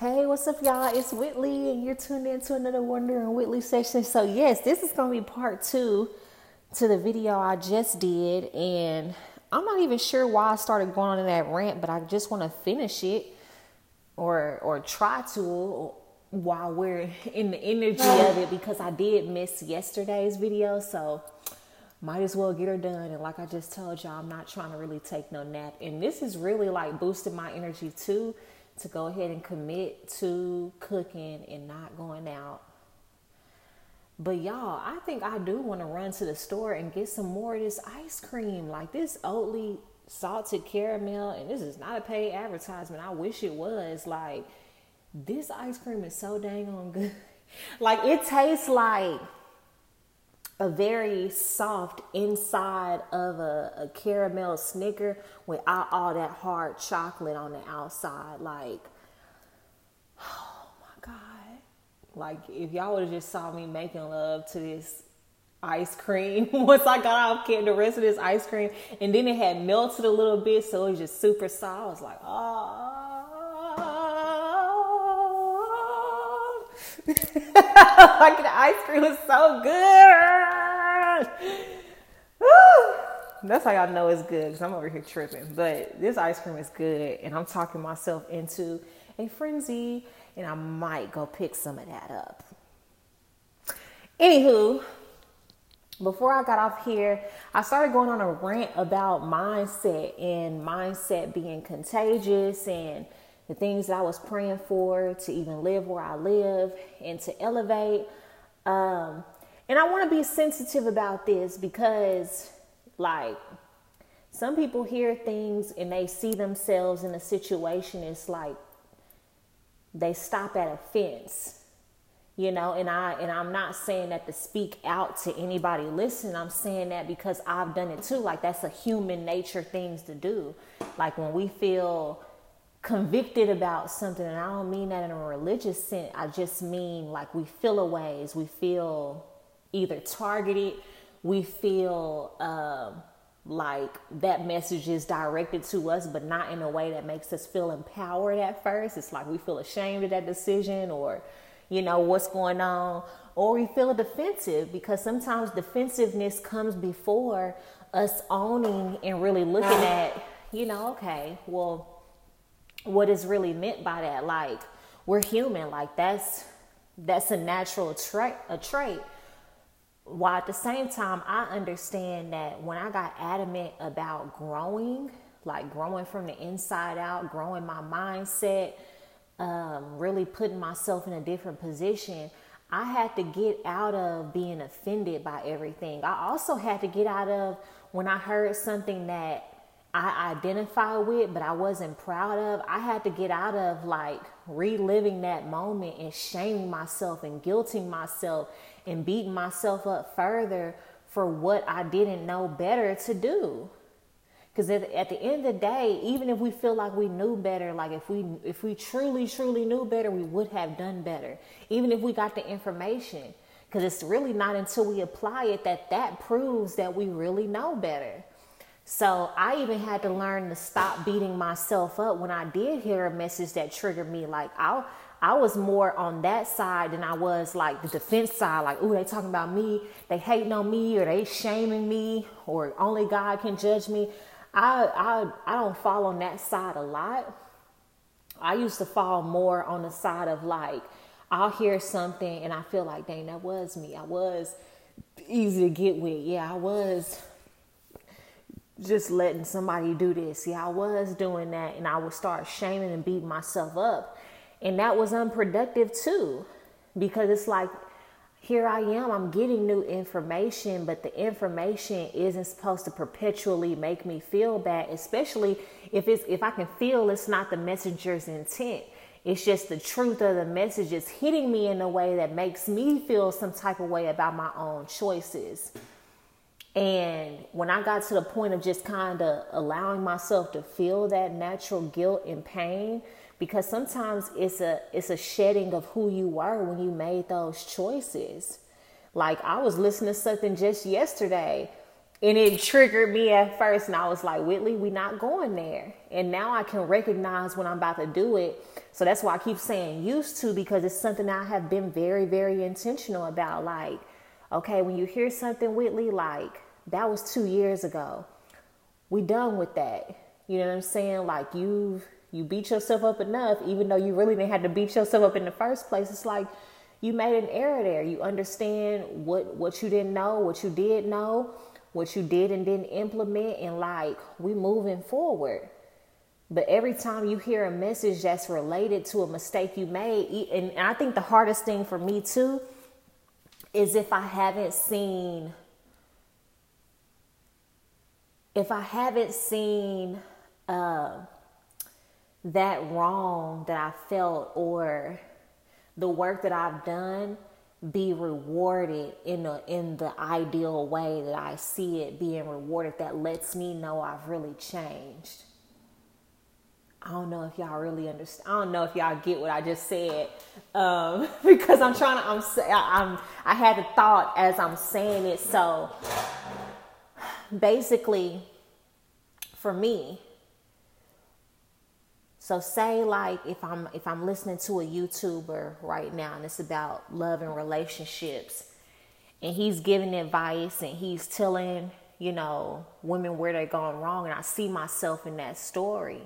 Hey, what's up, y'all? It's Whitley, and you're tuned in to another Wonder and Whitley session. So, yes, this is going to be part two to the video I just did, and I'm not even sure why I started going on in that rant, but I just want to finish it or or try to while we're in the energy of it because I did miss yesterday's video, so might as well get her done. And like I just told y'all, I'm not trying to really take no nap, and this is really like boosting my energy too to go ahead and commit to cooking and not going out. But y'all, I think I do want to run to the store and get some more of this ice cream, like this Oatly salted caramel. And this is not a paid advertisement. I wish it was. Like this ice cream is so dang on good. like it tastes like a very soft inside of a, a caramel snicker without all that hard chocolate on the outside. Like, oh my God. Like, if y'all would have just saw me making love to this ice cream once I got off getting the rest of this ice cream, and then it had melted a little bit, so it was just super soft. I was like, oh. like the ice cream was so good. That's how y'all know it's good because I'm over here tripping. But this ice cream is good, and I'm talking myself into a frenzy, and I might go pick some of that up. Anywho, before I got off here, I started going on a rant about mindset and mindset being contagious and the things that I was praying for to even live where I live and to elevate. Um, and I want to be sensitive about this because, like, some people hear things and they see themselves in a situation. It's like they stop at a fence you know? And i and i'm not saying that to speak out to anybody listen i'm saying that because i've done it too. Like that's a human nature things to do. Like when we feel convicted about something and i don't mean that in a religious sense i just mean like we feel a ways. We feel either targeted we feel um, like that message is directed to us but not in a way that makes us feel empowered at first it's like we feel ashamed of that decision or you know what's going on or we feel defensive because sometimes defensiveness comes before us owning and really looking at you know okay well what is really meant by that. Like we're human. Like that's that's a natural trait. A trait. While at the same time, I understand that when I got adamant about growing, like growing from the inside out, growing my mindset, um, really putting myself in a different position, I had to get out of being offended by everything. I also had to get out of when I heard something that I identify with, but I wasn't proud of, I had to get out of like reliving that moment and shaming myself and guilting myself and beating myself up further for what I didn't know better to do. Because at, at the end of the day, even if we feel like we knew better, like if we if we truly truly knew better, we would have done better. Even if we got the information, because it's really not until we apply it that that proves that we really know better. So I even had to learn to stop beating myself up when I did hear a message that triggered me. Like I, I was more on that side than I was like the defense side. Like, oh, they talking about me, they hating on me, or they shaming me, or only God can judge me. I, I, I don't fall on that side a lot. I used to fall more on the side of like, I'll hear something and I feel like, dang, that was me. I was easy to get with. Yeah, I was just letting somebody do this. Yeah, I was doing that and I would start shaming and beating myself up. And that was unproductive too, because it's like, here I am, I'm getting new information, but the information isn't supposed to perpetually make me feel bad, especially if it's if I can feel it's not the messenger's intent. It's just the truth of the message is hitting me in a way that makes me feel some type of way about my own choices. And when I got to the point of just kind of allowing myself to feel that natural guilt and pain, because sometimes it's a it's a shedding of who you were when you made those choices. Like I was listening to something just yesterday, and it triggered me at first and i was like whitley we not going there. And now i can recognize when i'm about to do it. So that's why i keep saying used to because it's something i have been very very intentional about. Like okay when you hear something whitley like that was two years ago. We done with that. You know what i'm saying? Like you've you beat yourself up enough even though you really didn't have to beat yourself up in the first place. It's like you made an error there. You understand what what you didn't know what you did know what you did and didn't implement and like we moving forward. But every time you hear a message that's related to a mistake you made and i think the hardest thing for me too is if i haven't seen if i haven't seen uh, that wrong that i felt or the work that i've done be rewarded in the in the ideal way that I see it being rewarded that lets me know I've really changed. I don't know if y'all really understand. I don't know if y'all get what I just said um, because I'm trying to. I'm. I'm. I had the thought as I'm saying it. So basically, for me, so say like if I'm if I'm listening to a YouTuber right now and it's about love and relationships and he's giving advice and he's telling, you know, women where they're going wrong and I see myself in that story.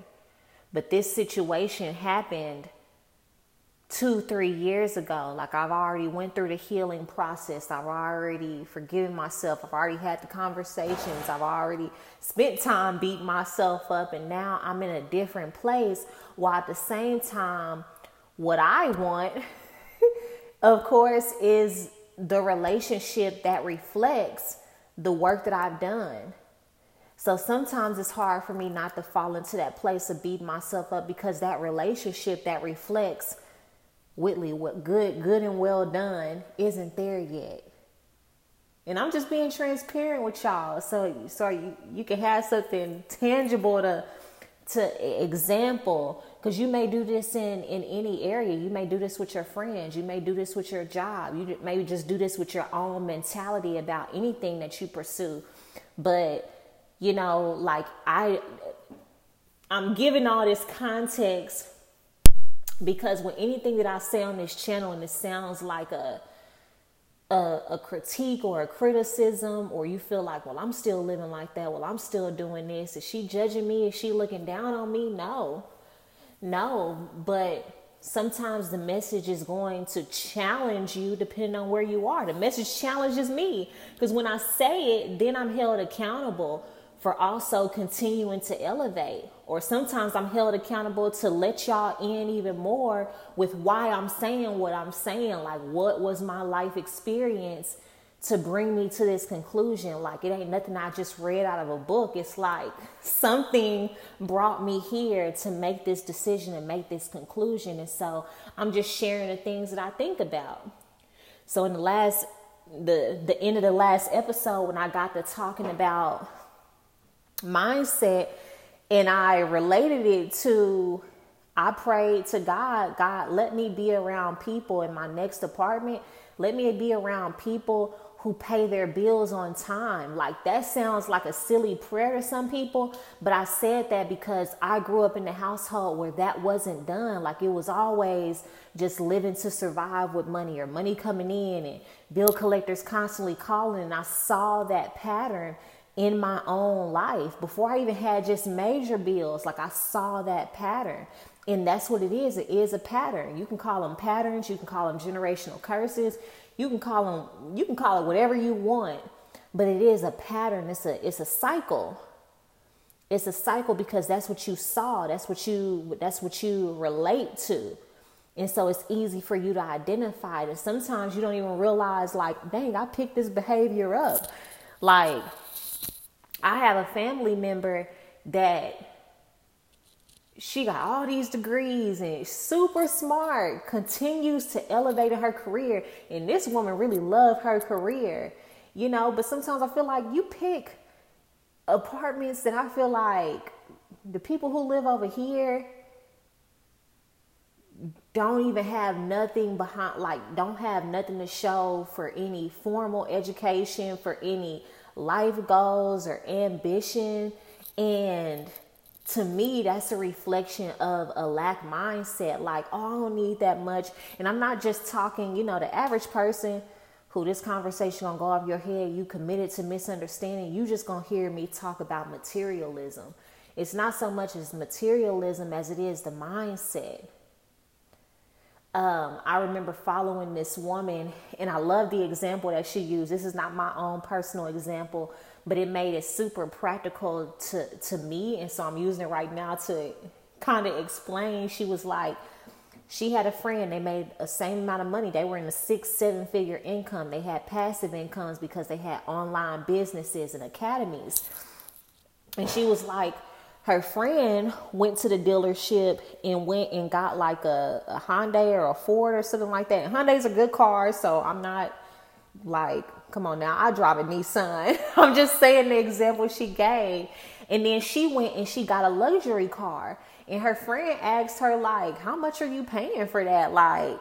But this situation happened two three years ago. Like i've already went through the healing process. I've already forgiven myself. I've already had the conversations. I've already spent time beating myself up. And now i'm in a different place. While at the same time what i want of course is the relationship that reflects the work that i've done so sometimes it's hard for me not to fall into that place of beating myself up because that relationship that reflects Whitley, what good, good and well done isn't there yet. And I'm just being transparent with y'all, so so you, you can have something tangible to to example because you may do this in in any area. You may do this with your friends. You may do this with your job. You maybe just do this with your own mentality about anything that you pursue. But you know like i i'm giving all this context because when anything that I say on this channel and it sounds like a, a a, critique or a criticism, or you feel like, well, I'm still living like that. Well, I'm still doing this. Is she judging me? Is she looking down on me? No, no. But sometimes the message is going to challenge you depending on where you are. The message challenges me because when I say it, then I'm held accountable for also continuing to elevate. Or sometimes I'm held accountable to let y'all in even more with why I'm saying what I'm saying. Like, what was my life experience to bring me to this conclusion? Like, it ain't nothing I just read out of a book. It's like something brought me here to make this decision and make this conclusion. And so I'm just sharing the things that I think about. So, in the last, the, the end of the last episode, when I got to talking about mindset and I related it to I prayed to God, God, let me be around people in my next apartment. Let me be around people who pay their bills on time. Like that sounds like a silly prayer to some people, but I said that because I grew up in a household where that wasn't done. Like it was always just living to survive with money or money coming in and bill collectors constantly calling. And I saw that pattern in my own life before I even had just major bills. Like I saw that pattern. And that's what it is. It is a pattern. You can call them patterns, you can call them generational curses, you can call them you can call it whatever you want, but it is a pattern. It's a it's a cycle. It's a cycle because that's what you saw. That's what you that's what you relate to. And so it's easy for you to identify it. And sometimes you don't even realize like, dang, I picked this behavior up. Like I have a family member that she got all these degrees and super smart, continues to elevate in her career. And this woman really loved her career, you know. But sometimes I feel like you pick apartments that I feel like the people who live over here don't even have nothing behind, like, don't have nothing to show for any formal education, for any life goals or ambition. And to me, that's a reflection of a lack mindset. Like, oh, I don't need that much. And I'm not just talking, you know, the average person who this conversation gonna go off your head, you committed to misunderstanding, you just gonna hear me talk about materialism. It's not so much as materialism as it is the mindset. Um, I remember following this woman, and I love the example that she used. This is not my own personal example, but it made it super practical to, to me. And so I'm using it right now to kind of explain. She was like, she had a friend, they made the same amount of money. They were in a six, seven figure income. They had passive incomes because they had online businesses and academies. And she was like, her friend went to the dealership and went and got like a, a Hyundai or a Ford or something like that. And Hyundai's a good car, so I'm not like, come on now, I drive a Nissan. I'm just saying the example she gave. And then she went and she got a luxury car. And her friend asked her, like, how much are you paying for that? Like,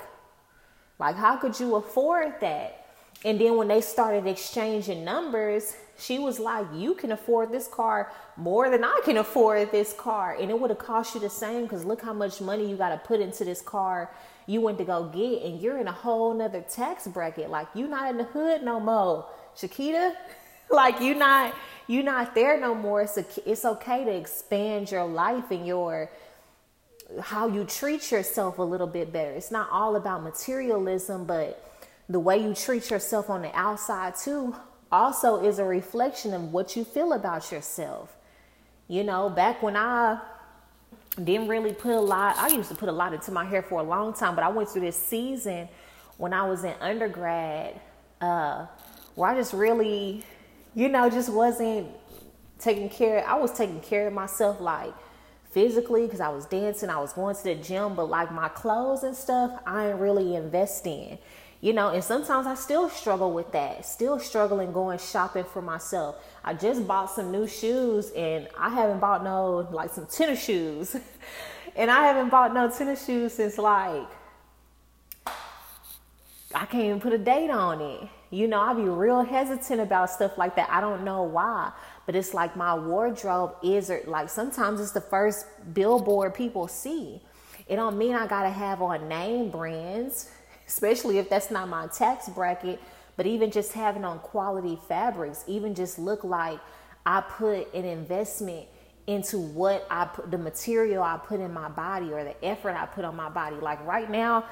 like how could you afford that? And then when they started exchanging numbers, she was like, You can afford this car more than I can afford this car. And it would have cost you the same because look how much money you got to put into this car you went to go get. And you're in a whole nother tax bracket. Like, you're not in the hood no more. Shakita, like, you're not. You're not there no more. It's, a, it's okay to expand your life and your how you treat yourself a little bit better. It's not all about materialism, but the way you treat yourself on the outside too also is a reflection of what you feel about yourself. You know, back when I didn't really put a lot, I used to put a lot into my hair for a long time, but I went through this season when I was in undergrad uh, where I just really, you know, just wasn't taking care. I was taking care of myself like physically because I was dancing, I was going to the gym, but like my clothes and stuff, I ain't really invest in you know, and sometimes I still struggle with that, still struggling going shopping for myself. I just bought some new shoes and I haven't bought no, like some tennis shoes. and I haven't bought no tennis shoes since like, I can't even put a date on it. You know, I be real hesitant about stuff like that. I don't know why, but it's like my wardrobe is like sometimes it's the first billboard people see. It don't mean I gotta have on name brands especially if that's not my tax bracket. But even just having on quality fabrics, even just look like I put an investment into what I put, the material I put in my body or the effort I put on my body. Like right now,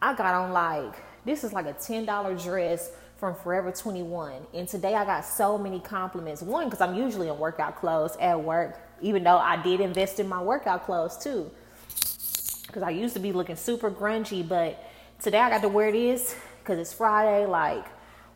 I got on like, this is like a $10 dress from Forever 21. And today I got so many compliments. One, because I'm usually in workout clothes at work, even though I did invest in my workout clothes too. Because I used to be looking super grungy, but Today I got to wear this because it's Friday. Like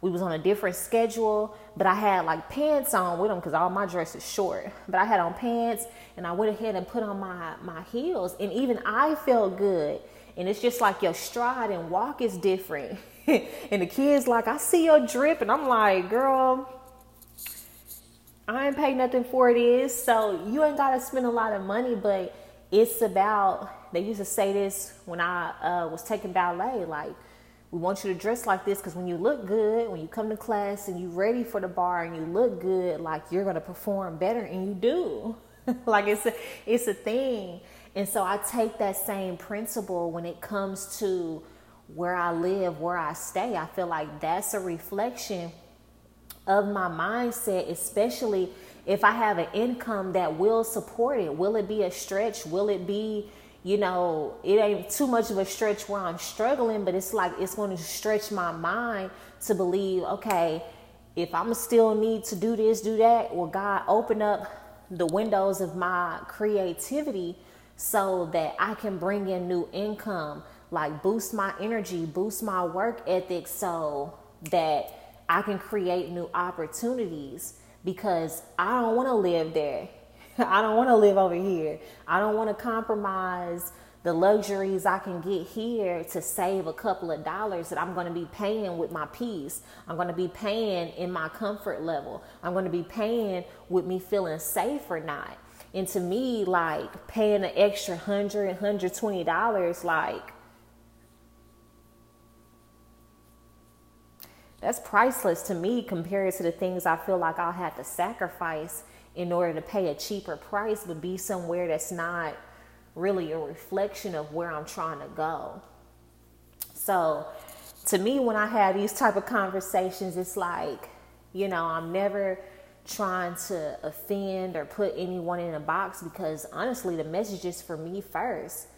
we was on a different schedule, but I had like pants on with them because all my dress is short. But I had on pants and I went ahead and put on my my heels, and even I felt good. And it's just like your stride and walk is different. and the kids like, I see your drip, and I'm like, girl. I ain't paid nothing for this, so you ain't gotta spend a lot of money, but it's about they used to say this when I uh, was taking ballet. Like, we want you to dress like this because when you look good, when you come to class and you're ready for the barre and you look good, like you're gonna perform better, and you do. like it's a, it's a thing. And so I take that same principle when it comes to where I live, where I stay. I feel like that's a reflection of my mindset, especially if I have an income that will support it. Will it be a stretch? Will it be you know, it ain't too much of a stretch where I'm struggling, but it's like it's going to stretch my mind to believe, okay, if I'm still need to do this, do that, will God, open up the windows of my creativity so that I can bring in new income, like boost my energy, boost my work ethic so that I can create new opportunities because I don't want to live there. I don't want to live over here. I don't want to compromise the luxuries I can get here to save a couple of dollars that I'm going to be paying with my peace. I'm going to be paying in my comfort level. I'm going to be paying with me feeling safe or not. And to me, like paying an extra hundred, hundred twenty dollars, like that's priceless to me compared to the things I feel like I'll have to sacrifice in order to pay a cheaper price, but be somewhere that's not really a reflection of where I'm trying to go. So to me, when I have these type of conversations, it's like, you know, I'm never trying to offend or put anyone in a box because honestly, the message is for me first.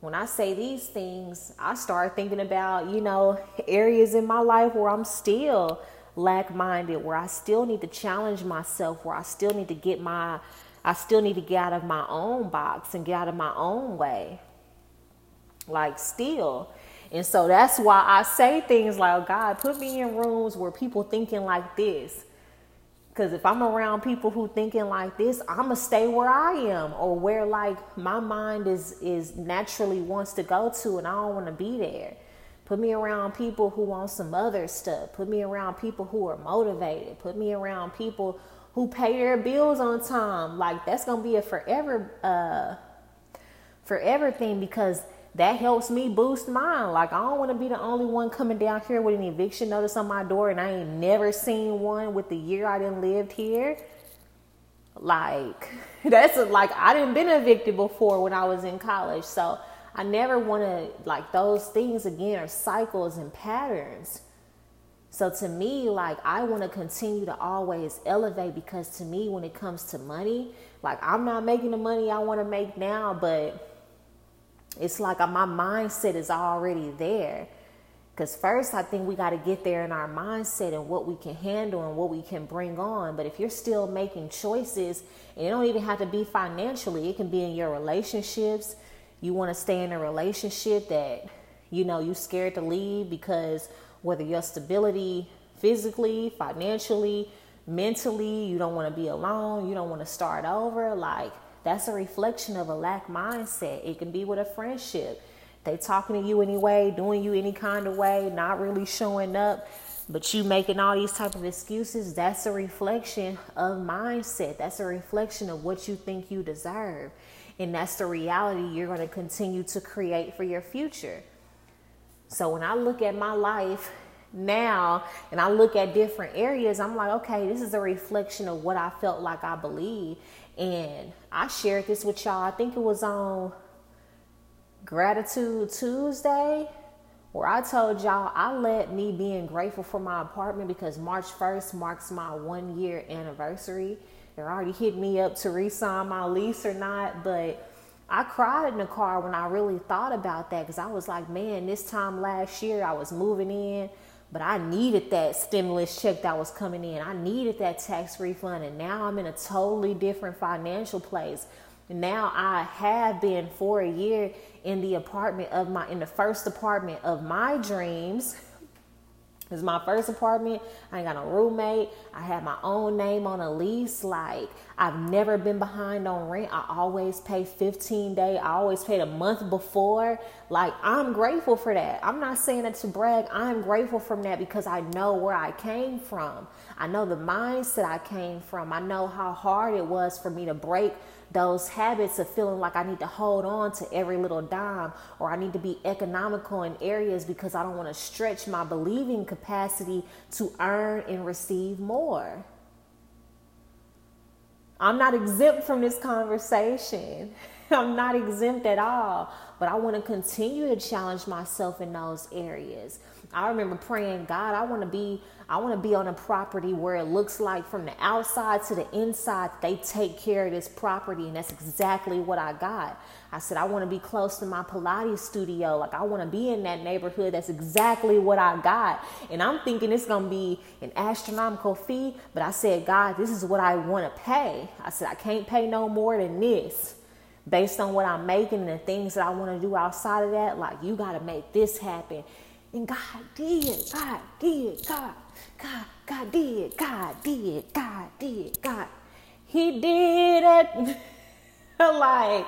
When I say these things, I start thinking about, you know, areas in my life where I'm still lack minded, where I still need to challenge myself, where I still need to get my, I still need to get out of my own box and get out of my own way. Like, still. And so that's why I say things like, God, put me in rooms where people thinking like this because if I'm around people who thinking like this, I'ma stay where I am or where like my mind is is naturally wants to go to, and I don't want to be there. Put me around people who want some other stuff. Put me around people who are motivated. Put me around people who pay their bills on time. Like that's gonna be a forever uh forever thing because that helps me boost mine. Like I don't want to be the only one coming down here with an eviction notice on my door, and I ain't never seen one with the year I didn't lived here. Like that's like I didn't been evicted before when I was in college, so I never want to like those things again are cycles and patterns. So to me, like I want to continue to always elevate because to me, when it comes to money, like I'm not making the money I want to make now, but it's like my mindset is already there. Because first, I think we got to get there in our mindset and what we can handle and what we can bring on. But if you're still making choices, and it don't even have to be financially, it can be in your relationships. You want to stay in a relationship that you know you're scared to leave because whether your stability physically, financially, mentally, you don't want to be alone, you don't want to start over. Like that's a reflection of a lack mindset. It can be with a friendship. They talking to you anyway, doing you any kind of way, not really showing up, but you making all these type of excuses. That's a reflection of mindset. That's a reflection of what you think you deserve. And that's the reality you're going to continue to create for your future. So when I look at my life now and I look at different areas, I'm like, okay, this is a reflection of what I felt like I believe. And I shared this with y'all. I think it was on Gratitude Tuesday where I told y'all I let me being grateful for my apartment because March 1st marks my one year anniversary. They're already hitting me up to re-sign my lease or not, but I cried in the car when I really thought about that because I was like, man, this time last year I was moving in but I needed that stimulus check that was coming in. I needed that tax refund. And now I'm in a totally different financial place. Now I have been for a year in the apartment of my, in the first apartment of my dreams is my first apartment. I ain't got no roommate. I have my own name on a lease. Like I've never been behind on rent. I always pay 15 day. I always paid a month before. Like I'm grateful for that. I'm not saying it to brag. I'm grateful from that because I know where I came from. I know the mindset I came from. I know how hard it was for me to break those habits of feeling like I need to hold on to every little dime or I need to be economical in areas because I don't want to stretch my believing capacity to earn and receive more. I'm not exempt from this conversation. I'm not exempt at all, but I want to continue to challenge myself in those areas. I remember praying, God, I want to be I want to be on a property where it looks like from the outside to the inside they take care of this property and that's exactly what I got. I said I want to be close to my Pilates studio. Like I want to be in that neighborhood. That's exactly what I got. And I'm thinking it's going to be an astronomical fee, but I said, God, this is what I want to pay. I said I can't pay no more than this based on what I'm making and the things that I want to do outside of that, like you got to make this happen. And God did, God did, God, God, God did, God did, God did, God. He did it. like,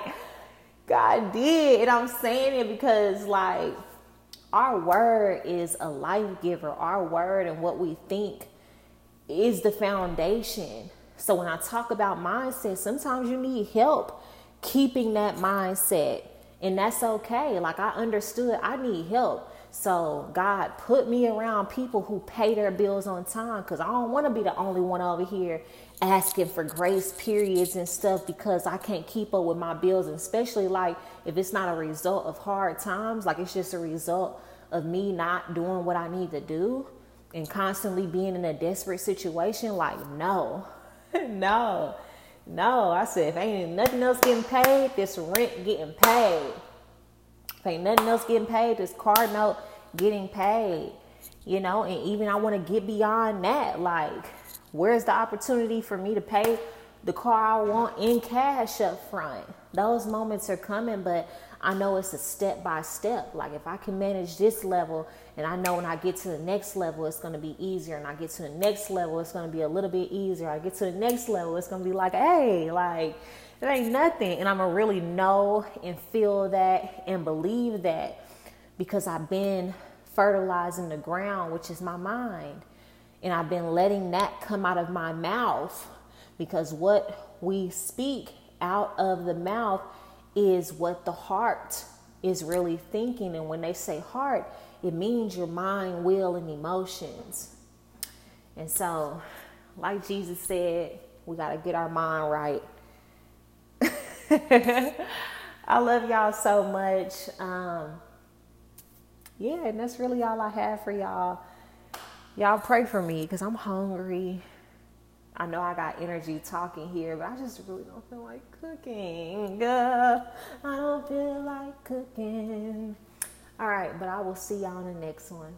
God did. And I'm saying it because, like, our word is a life giver. Our word and what we think is the foundation. So when I talk about mindset, sometimes you need help keeping that mindset. And that's okay. Like I understood I need help So God put me around people who pay their bills on time because I don't want to be the only one over here asking for grace periods and stuff because I can't keep up with my bills, and especially like if it's not a result of hard times, like it's just a result of me not doing what I need to do and constantly being in a desperate situation. Like, no, no, no. I said, if ain't nothing else getting paid, this rent getting paid. Ain't nothing else getting paid, this car note getting paid. You know, and even I want to get beyond that. Like, where's the opportunity for me to pay the car I want in cash up front? Those moments are coming, but I know it's a step by step. Like if I can manage this level and I know when I get to the next level it's going to be easier and I get to the next level it's going to be a little bit easier. I get to the next level it's going to be like, "Hey, like it ain't nothing." And I'm going to really know and feel that and believe that because I've been fertilizing the ground, which is my mind. And I've been letting that come out of my mouth because what we speak out of the mouth is what the heart is really thinking. And when they say heart, it means your mind, will, and emotions. And so, like Jesus said, we got to get our mind right. I love y'all so much. Um, yeah, and that's really all I have for y'all. Y'all pray for me because I'm hungry. I know I got energy talking here, but I just really don't feel like cooking. Uh, I don't feel like cooking. All right, but I will see y'all in the next one.